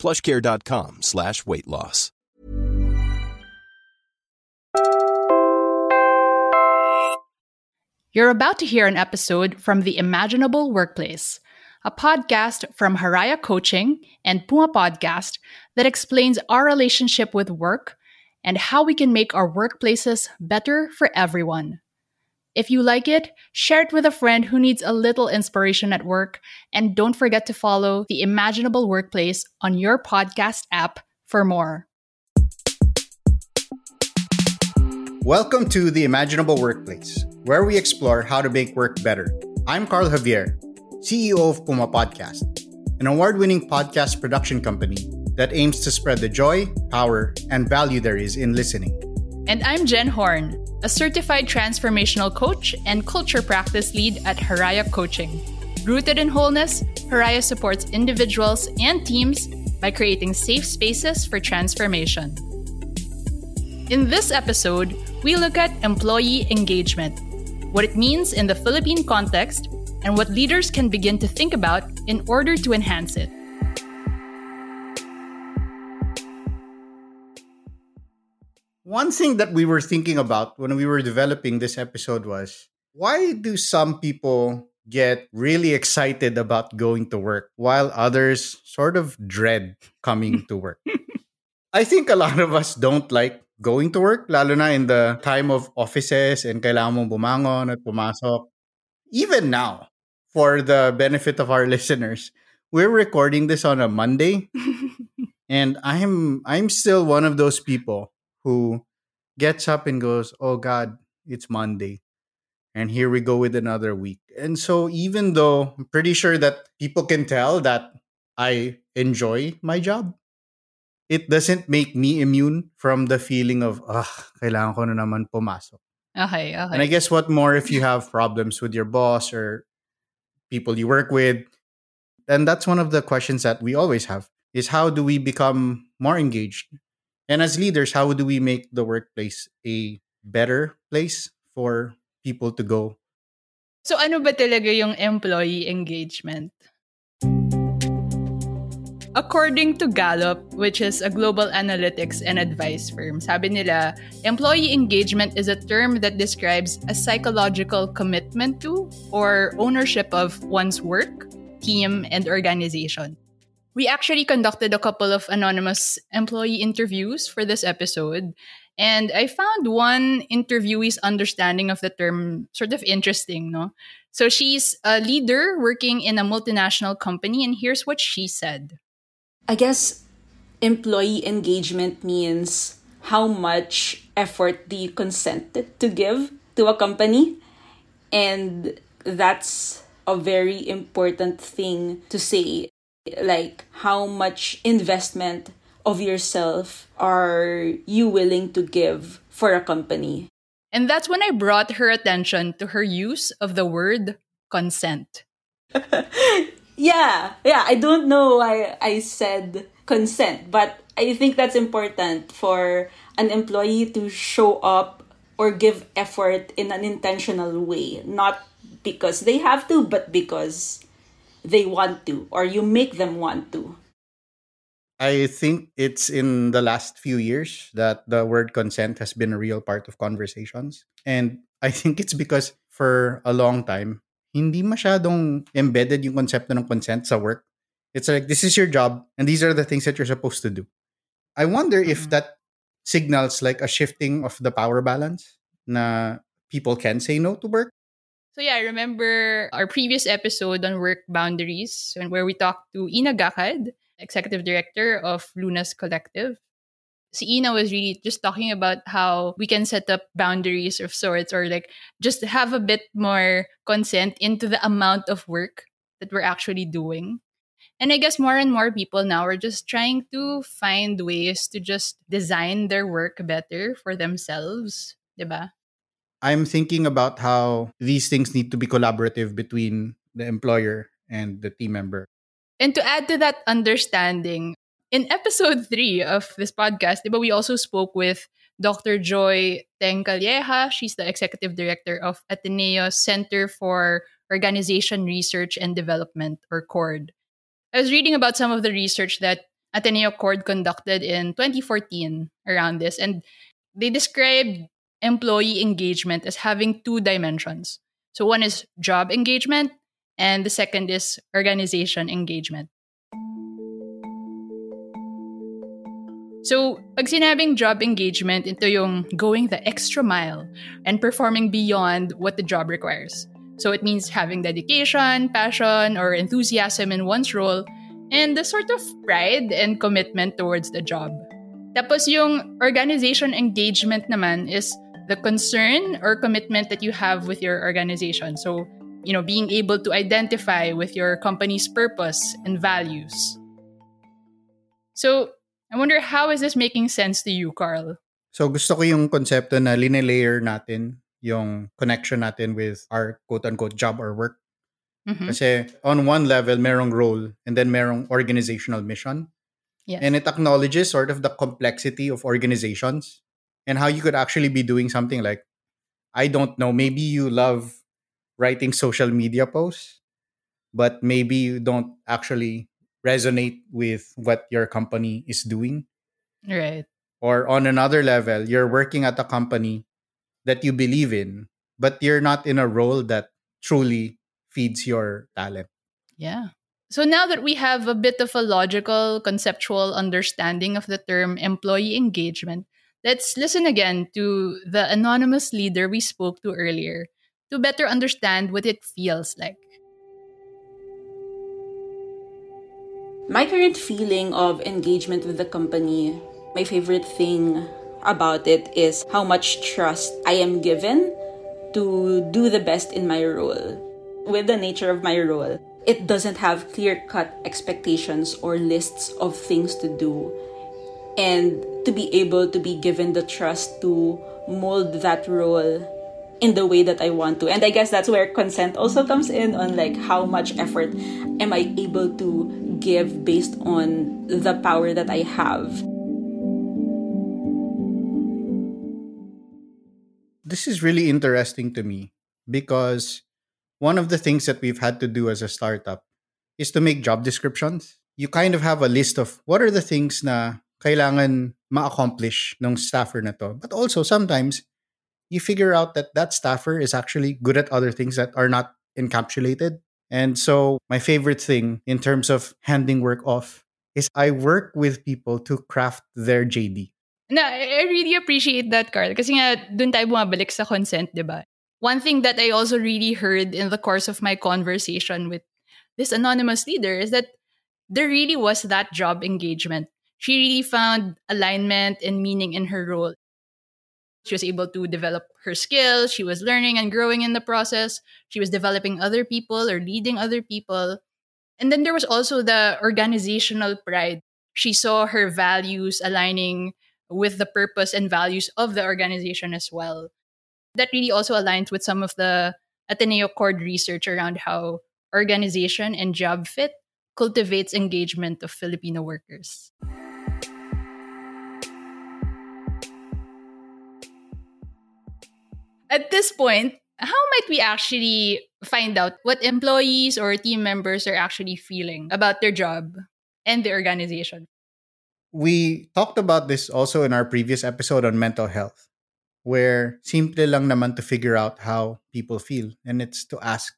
plushcare.com slash weight loss. You're about to hear an episode from The Imaginable Workplace, a podcast from Haraya Coaching and Puma Podcast that explains our relationship with work and how we can make our workplaces better for everyone. If you like it, share it with a friend who needs a little inspiration at work, and don't forget to follow The Imaginable Workplace on your podcast app for more. Welcome to The Imaginable Workplace, where we explore how to make work better. I'm Carl Javier, CEO of Puma Podcast, an award winning podcast production company that aims to spread the joy, power, and value there is in listening. And I'm Jen Horn, a certified transformational coach and culture practice lead at Haraya Coaching. Rooted in wholeness, Haraya supports individuals and teams by creating safe spaces for transformation. In this episode, we look at employee engagement, what it means in the Philippine context, and what leaders can begin to think about in order to enhance it. One thing that we were thinking about when we were developing this episode was why do some people get really excited about going to work while others sort of dread coming to work? I think a lot of us don't like going to work, lalo na in the time of offices and kailangan mong bumangon at pumasok. Even now, for the benefit of our listeners, we're recording this on a Monday. and I'm I'm still one of those people who gets up and goes, "Oh God, it's Monday." And here we go with another week. And so even though I'm pretty sure that people can tell that I enjoy my job, it doesn't make me immune from the feeling of, ah, kailangan ko na naman pumasok. Okay, okay. And I guess what more if you have problems with your boss or people you work with? And that's one of the questions that we always have is how do we become more engaged? And as leaders, how do we make the workplace a better place for people to go? So ano ba talaga yung employee engagement? According to Gallup, which is a global analytics and advice firm, sabi nila, employee engagement is a term that describes a psychological commitment to or ownership of one's work, team, and organization. We actually conducted a couple of anonymous employee interviews for this episode, and I found one interviewee's understanding of the term sort of interesting, no? So she's a leader working in a multinational company, and here's what she said. I guess employee engagement means how much effort do you consent to give to a company. And that's a very important thing to say. Like, how much investment of yourself are you willing to give for a company? And that's when I brought her attention to her use of the word consent. yeah, yeah. I don't know why I said consent, but I think that's important for an employee to show up or give effort in an intentional way, not because they have to, but because they want to, or you make them want to. I think it's in the last few years that the word consent has been a real part of conversations. And I think it's because for a long time, hindi masyadong embedded yung concept ng consent sa work. It's like, this is your job, and these are the things that you're supposed to do. I wonder if Mhm. that signals like a shifting of the power balance na people can say no to work. So yeah, I remember our previous episode on work boundaries where we talked to Ina Gakad, executive director of Lunas Collective. Si Ina was really just talking about how we can set up boundaries of sorts or like just have a bit more consent into the amount of work that we're actually doing. And I guess more and more people now are just trying to find ways to just design their work better for themselves, diba? I'm thinking about how these things need to be collaborative between the employer and the team member. And to add to that understanding, in episode three of this podcast, diba, we also spoke with Dr. Joy Tengcalieja. She's the executive director of Ateneo Center for Organization Research and Development, or CORD. I was reading about some of the research that Ateneo CORD conducted in 2014 around this, and they described employee engagement as having two dimensions. So one is job engagement, and the second is organization engagement. So, pag sinabing job engagement, ito yung going the extra mile and performing beyond what the job requires. So, it means having dedication, passion, or enthusiasm in one's role, and the sort of pride and commitment towards the job. Tapos yung organization engagement naman is the concern or commitment that you have with your organization. So, you know, being able to identify with your company's purpose and values. So, I wonder how is this making sense to you, Carl? So gusto ko yung konsepto na linelayer natin yung connection natin with our quote-unquote job or work. Mhm. Kasi on one level, merong role and then merong organizational mission. Yes. And it acknowledges sort of the complexity of organizations and how you could actually be doing something like, I don't know, maybe you love writing social media posts, but maybe you don't actually resonate with what your company is doing. right. Or on another level, you're working at a company that you believe in, but you're not in a role that truly feeds your talent. Yeah. So now that we have a bit of a logical, conceptual understanding of the term employee engagement, let's listen again to the anonymous leader we spoke to earlier to better understand what it feels like. My current feeling of engagement with the company, my favorite thing about it is how much trust I am given to do the best in my role. With the nature of my role, it doesn't have clear cut expectations or lists of things to do. And to be able to be given the trust to mold that role in the way that I want to. And I guess that's where consent also comes in on like how much effort am I able to give based on the power that I have. This is really interesting to me because one of the things that we've had to do as a startup is to make job descriptions. You kind of have a list of what are the things na kailangan ma-accomplish ng staffer na to. But also sometimes you figure out that that staffer is actually good at other things that are not encapsulated. And so my favorite thing in terms of handing work off is I work with people to craft their JD. I I really appreciate that, Carl. Kasi nga, dun tayo bumabalik sa consent, di ba? One thing that I also really heard in the course of my conversation with this anonymous leader is that there really was that job engagement. She really found alignment and meaning in her role. She was able to develop her skills. She was learning and growing in the process. She was developing other people or leading other people. And then there was also the organizational pride. She saw her values aligning with the purpose and values of the organization as well. That really also aligns with some of the Ateneo CORD research around how organization and job fit cultivates engagement of Filipino workers. At this point, how might we actually find out what employees or team members are actually feeling about their job and the organization? we talked about this also in our previous episode on mental health, where simple lang naman to figure out how people feel. And it's to ask,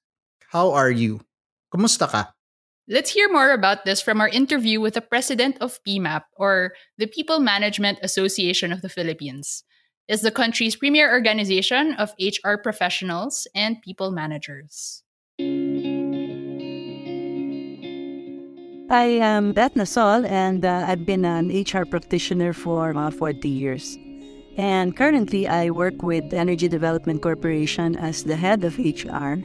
how are you? Kumusta ka? Let's hear more about this from our interview with the president of PMAP, or the People Management Association of the Philippines. It's the country's premier organization of HR professionals and people managers. I am Beth Nasol, and uh, I've been an HR practitioner for uh, 40 years. And currently, I work with Energy Development Corporation as the head of HR.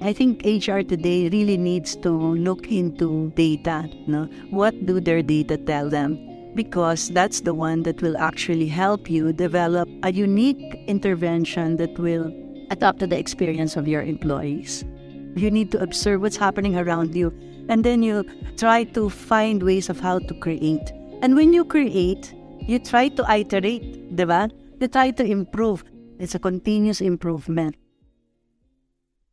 I think HR today really needs to look into data. No? What do their data tell them? Because that's the one that will actually help you develop a unique intervention that will adapt to the experience of your employees. You need to observe what's happening around you and then you try to find ways of how to create. And when you create, you try to iterate, diba? You try to improve. It's a continuous improvement.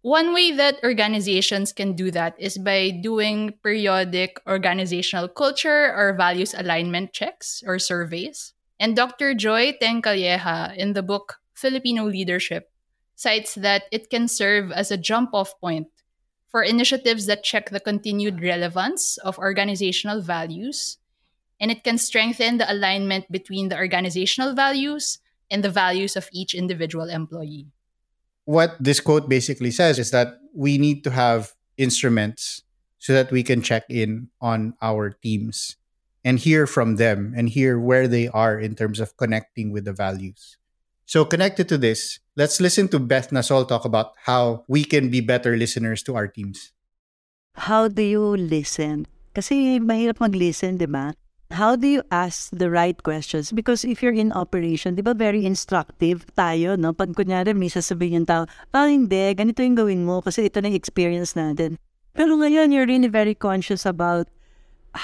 One way that organizations can do that is by doing periodic organizational culture or values alignment checks or surveys. And Dr. Joy Tencalleja, in the book Filipino Leadership cites that it can serve as a jump off point for initiatives that check the continued relevance of organizational values. And it can strengthen the alignment between the organizational values and the values of each individual employee what this quote basically says is that we need to have instruments so that we can check in on our teams and hear from them and hear where they are in terms of connecting with the values. So, connected to this, let's listen to Beth Nasol talk about how we can be better listeners to our teams. How do you listen? Kasi mahirap mag-listen, di ba? How do you ask the right questions? Because if you're in operation, di ba very instructive tayo, no? Pag kunyari may sasabihin yung tao, ah, hindi, ganito yung gawin mo kasi ito na yung experience natin. Pero ngayon, you're really very conscious about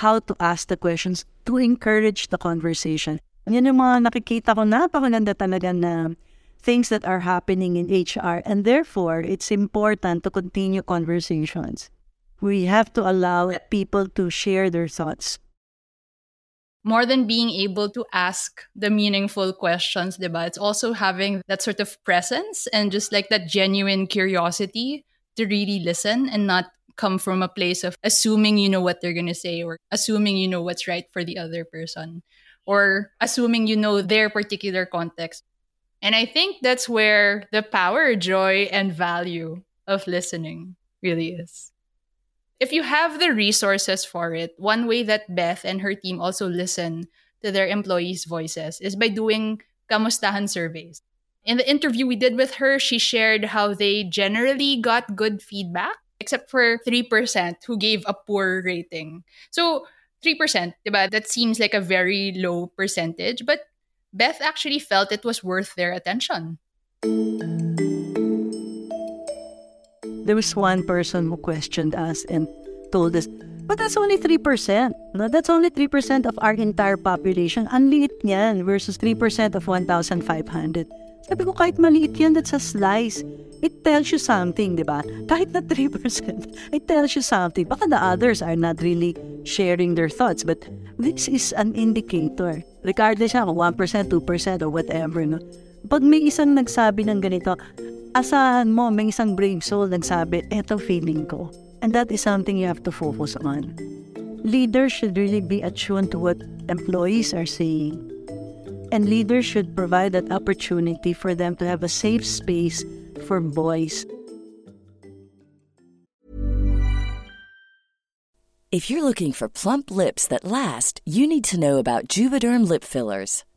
how to ask the questions to encourage the conversation. Yan yung mga nakikita ko, napakaganda talaga na things that are happening in HR. And therefore, it's important to continue conversations. We have to allow people to share their thoughts more than being able to ask the meaningful questions, diba? It's also having that sort of presence and just like that genuine curiosity to really listen and not come from a place of assuming you know what they're going to say or assuming you know what's right for the other person or assuming you know their particular context. And I think that's where the power, joy, and value of listening really is if you have the resources for it, one way that Beth and her team also listen to their employees' voices is by doing kamustahan surveys. In the interview we did with her, she shared how they generally got good feedback, except for 3% who gave a poor rating. So, 3%, diba? That seems like a very low percentage, but Beth actually felt it was worth their attention. There was one person who questioned us and told us, but that's only 3%. No, that's only 3% of our entire population. Ang liit niyan versus 3% of 1,500. Sabi ko, kahit maliit yan, that's a slice. It tells you something, di ba? Kahit na 3%, it tells you something. Baka the others are not really sharing their thoughts, but this is an indicator. Regardless siya kung 1%, 2%, or whatever, no? Pag may isang nagsabi ng ganito, asahan mo, may isang brave soul nagsabi, eto feeling ko. And that is something you have to focus on. Leaders should really be attuned to what employees are saying. And leaders should provide that opportunity for them to have a safe space for voice. If you're looking for plump lips that last, you need to know about Juvederm lip fillers.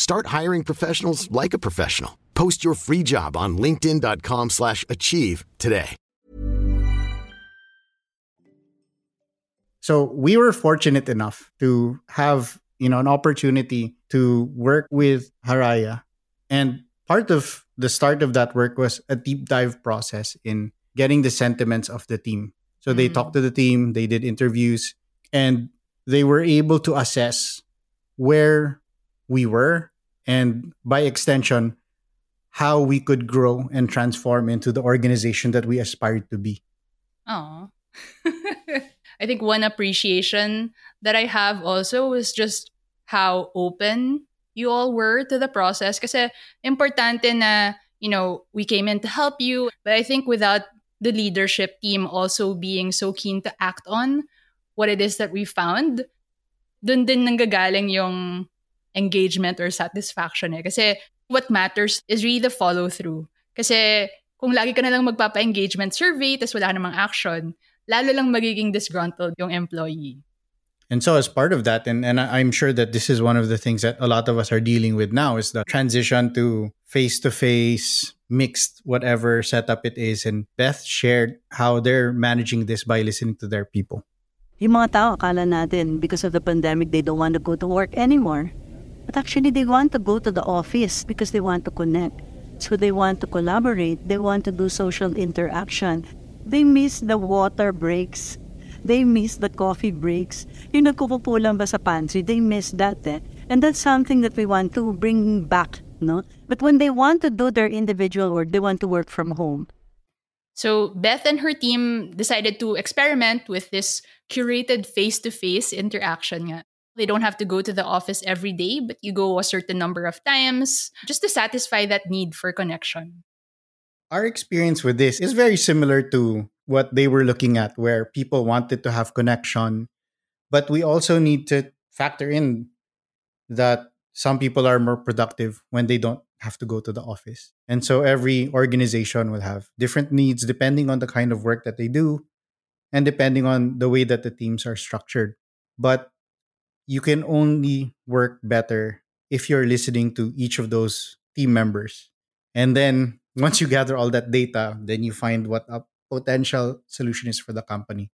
Start hiring professionals like a professional. Post your free job on linkedin.com/achieve slash achieve today. So we were fortunate enough to have, you know, an opportunity to work with Haraya. And part of the start of that work was a deep dive process in getting the sentiments of the team. So they Mm. talked to the team, they did interviews, and they were able to assess where we were and by extension how we could grow and transform into the organization that we aspired to be. Oh. I think one appreciation that I have also was just how open you all were to the process. Kasi importante na, you know, we came in to help you. But I think without the leadership team also being so keen to act on what it is that we found, dun din nanggagaling yung engagement or satisfaction eh. Kasi what matters is really the follow through. Kasi kung lagi ka na lang magpapa-engagement survey tas wala namang action, lalo lang magiging disgruntled yung employee. And so, as part of that, and, and I- I'm sure that this is one of the things that a lot of us are dealing with now is the transition to face to face, mixed, whatever setup it is. And Beth shared how they're managing this by listening to their people. Yung mga tao, akala natin, because of the pandemic, they don't want to go to work anymore. But actually, they want to go to the office because they want to connect. So they want to collaborate. They want to do social interaction. They miss the water breaks. They miss the coffee breaks. Yung nagkukupo lang ba sa pantry, they miss that eh. And that's something that we want to bring back, no? But when they want to do their individual work, they want to work from home. So Beth and her team decided to experiment with this curated face-to-face interaction. Nga. They don't have to go to the office every day, but you go a certain number of times just to satisfy that need for connection. Our experience with this is very similar to what they were looking at, where people wanted to have connection, but we also need to factor in that some people are more productive when they don't have to go to the office. And so every organization will have different needs depending on the kind of work that they do and depending on the way that the teams are structured. But you can only work better if you're listening to each of those team members. And then once you gather all that data, then you find what a potential solution is for the company.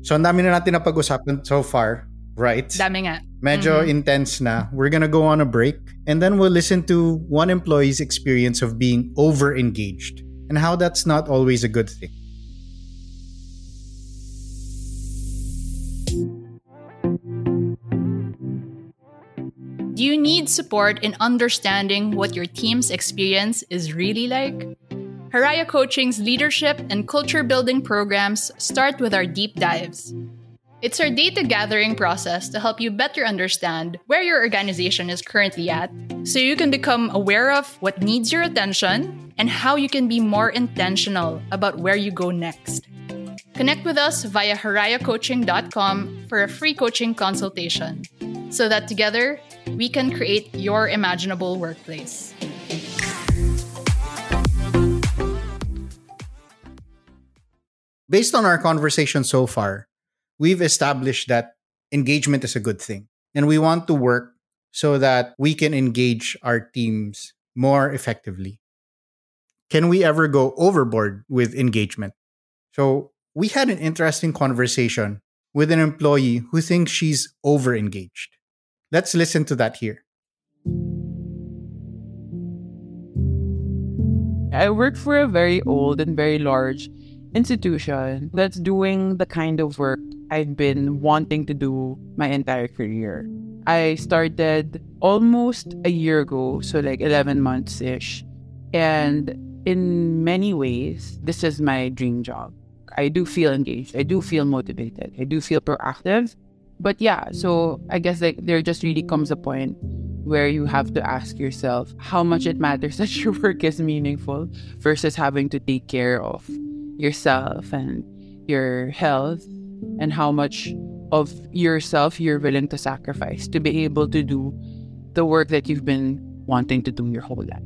So ang dami na natin na pag-usapan so far, right? Dami nga. Medyo Mhm. intense na. We're gonna go on a break and then we'll listen to one employee's experience of being over-engaged and how that's not always a good thing. You need support in understanding what your team's experience is really like? Haraya Coaching's leadership and culture building programs start with our deep dives. It's our data gathering process to help you better understand where your organization is currently at so you can become aware of what needs your attention and how you can be more intentional about where you go next. Connect with us via harayacoaching.com for a free coaching consultation so that together we can create your imaginable workplace. Based on our conversation so far, we've established that engagement is a good thing. And we want to work so that we can engage our teams more effectively. Can we ever go overboard with engagement? So, we had an interesting conversation with an employee who thinks she's over engaged. Let's listen to that here. I work for a very old and very large institution that's doing the kind of work I've been wanting to do my entire career. I started almost a year ago, so like 11 months ish. And in many ways, this is my dream job. I do feel engaged. I do feel motivated. I do feel proactive. But yeah, so I guess like there just really comes a point where you have to ask yourself how much it matters that your work is meaningful versus having to take care of yourself and your health and how much of yourself you're willing to sacrifice to be able to do the work that you've been wanting to do your whole life.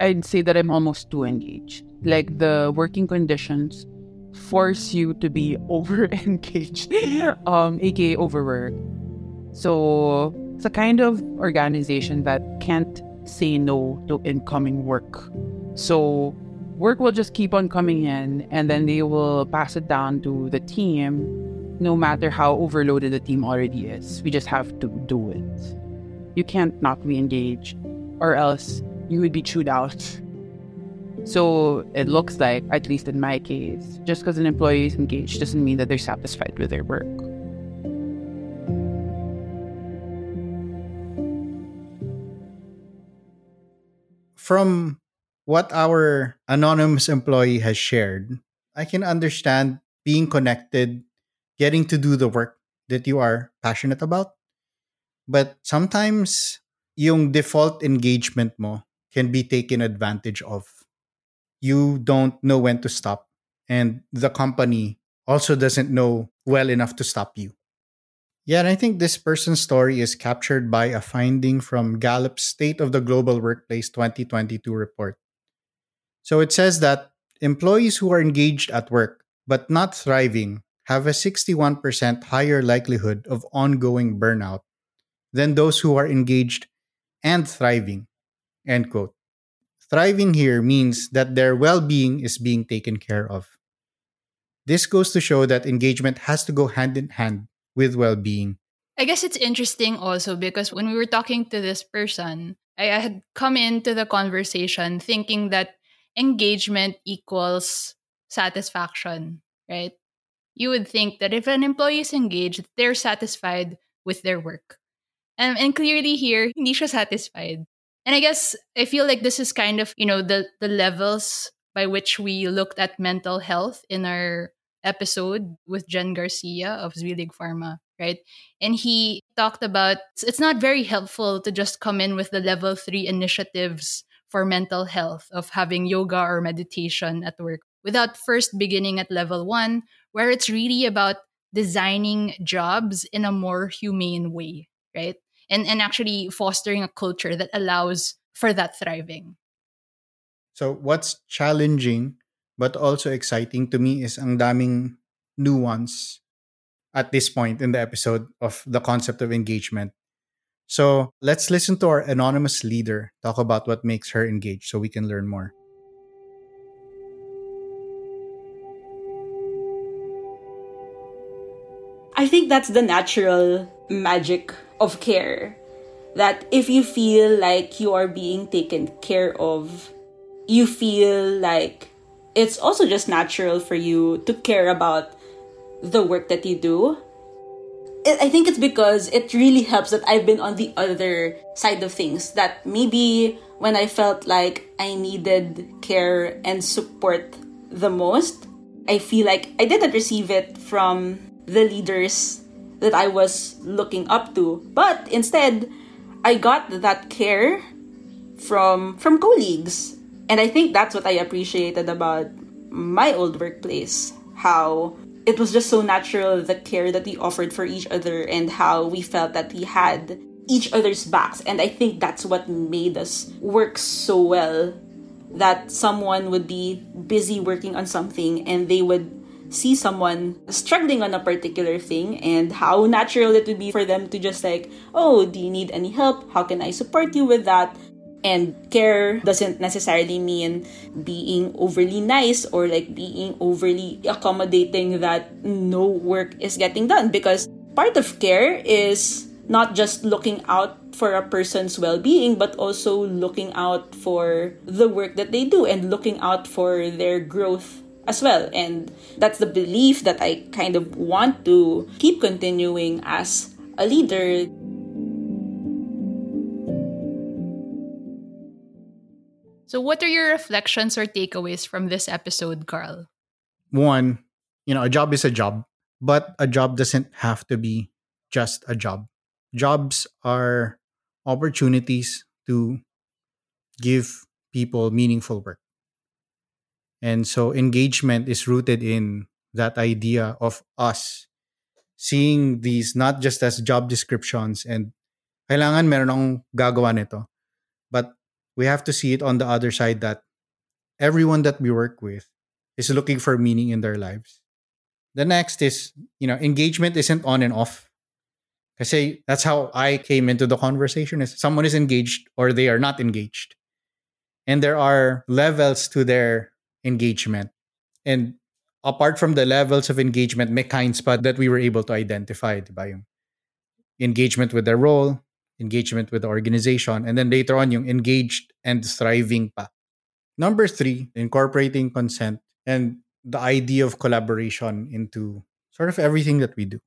I'd say that I'm almost too engaged. Like the working conditions force you to be over engaged, um, aka overwork. So it's a kind of organization that can't say no to incoming work. So work will just keep on coming in and then they will pass it down to the team no matter how overloaded the team already is. We just have to do it. You can't not be engaged or else you would be chewed out. So it looks like, at least in my case, just because an employee is engaged doesn't mean that they're satisfied with their work. From what our anonymous employee has shared, I can understand being connected, getting to do the work that you are passionate about. But sometimes yung default engagement mo can be taken advantage of. You don't know when to stop, and the company also doesn't know well enough to stop you. Yeah, and I think this person's story is captured by a finding from Gallup's State of the Global Workplace 2022 report. So it says that employees who are engaged at work but not thriving have a 61% higher likelihood of ongoing burnout than those who are engaged and thriving. End quote. Thriving here means that their well being is being taken care of. This goes to show that engagement has to go hand in hand with well being. I guess it's interesting also because when we were talking to this person, I had come into the conversation thinking that engagement equals satisfaction, right? You would think that if an employee is engaged, they're satisfied with their work. And, and clearly here, hindi siya satisfied. And I guess I feel like this is kind of, you know, the, the levels by which we looked at mental health in our episode with Jen Garcia of Zuellig Pharma, right? And he talked about it's not very helpful to just come in with the level three initiatives for mental health of having yoga or meditation at work without first beginning at level one, where it's really about designing jobs in a more humane way, right? And and actually fostering a culture that allows for that thriving. So what's challenging but also exciting to me is ang daming nuance at this point in the episode of the concept of engagement. So let's listen to our anonymous leader talk about what makes her engaged so we can learn more. I think that's the natural magic of care. That if you feel like you are being taken care of, you feel like it's also just natural for you to care about the work that you do. I think it's because it really helps that I've been on the other side of things. That maybe when I felt like I needed care and support the most, I feel like I didn't receive it from the leaders that I was looking up to. But instead, I got that care from from colleagues and I think that's what I appreciated about my old workplace. How it was just so natural the care that we offered for each other and how we felt that we had each other's backs. And I think that's what made us work so well. That someone would be busy working on something and they would see someone struggling on a particular thing and how natural it would be for them to just like, oh, do you need any help? How can I support you with that? And care doesn't necessarily mean being overly nice or like being overly accommodating that no work is getting done because part of care is not just looking out for a person's well-being but also looking out for the work that they do and looking out for their growth as well and that's the belief that I kind of want to keep continuing as a leader So, what are your reflections or takeaways from this episode, Carl? One, you know, a job is a job, but a job doesn't have to be just a job. Jobs are opportunities to give people meaningful work. And so engagement is rooted in that idea of us seeing these not just as job descriptions and kailangan meron akong gagawa nito, but we have to see it on the other side that everyone that we work with is looking for meaning in their lives. The next is, you know, engagement isn't on and off. I say that's how I came into the conversation is someone is engaged or they are not engaged. And there are levels to their engagement. And apart from the levels of engagement, may kinds pa that we were able to identify, diba? Yung engagement with their role, engagement with the organization, and then later on yung engaged and thriving pa. Number three, incorporating consent and the idea of collaboration into sort of everything that we do.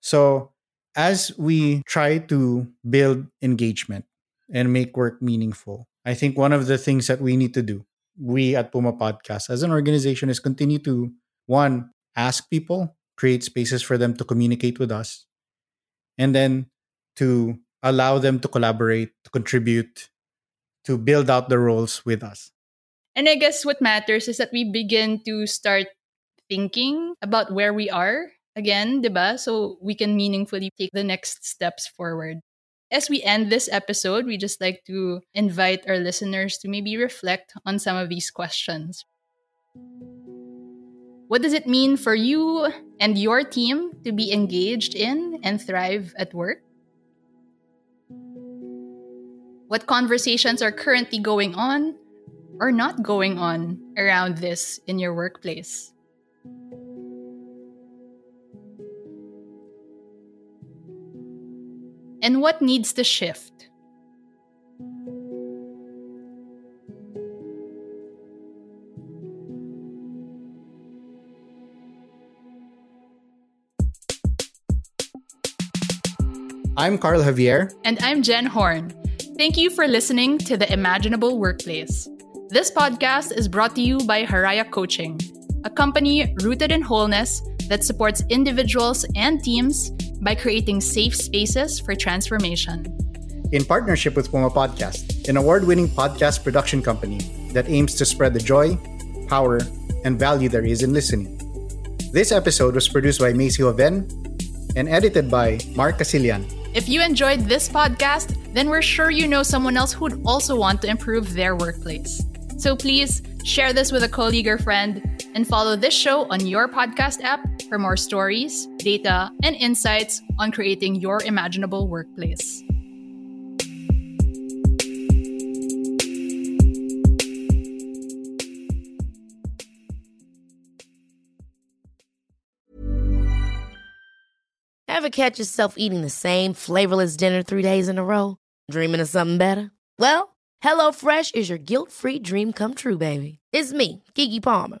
So, as we try to build engagement and make work meaningful, I think one of the things that we need to do, we at Puma Podcast as an organization, is continue to one, ask people, create spaces for them to communicate with us, and then to allow them to collaborate, to contribute, to build out the roles with us. And I guess what matters is that we begin to start thinking about where we are again, diba? So we can meaningfully take the next steps forward. As we end this episode, we just like to invite our listeners to maybe reflect on some of these questions. What does it mean for you and your team to be engaged in and thrive at work? What conversations are currently going on or not going on around this in your workplace? And what needs to shift? I'm Carl Javier. And I'm Jen Horn. Thank you for listening to The Imaginable Workplace. This podcast is brought to you by Haraya Coaching, a company rooted in wholeness that supports individuals and teams by creating safe spaces for transformation. In partnership with Puma Podcast, an award winning podcast production company that aims to spread the joy, power, and value there is in listening. This episode was produced by Macy Hoven and edited by Mark Casilian. If you enjoyed this podcast, then we're sure you know someone else who'd also want to improve their workplace. So please share this with a colleague or friend and follow this show on your podcast app for more stories, data, and insights on creating your imaginable workplace. Ever catch yourself eating the same flavorless dinner three days in a row? Dreaming of something better? Well, HelloFresh is your guilt free dream come true, baby. It's me, Keke Palmer.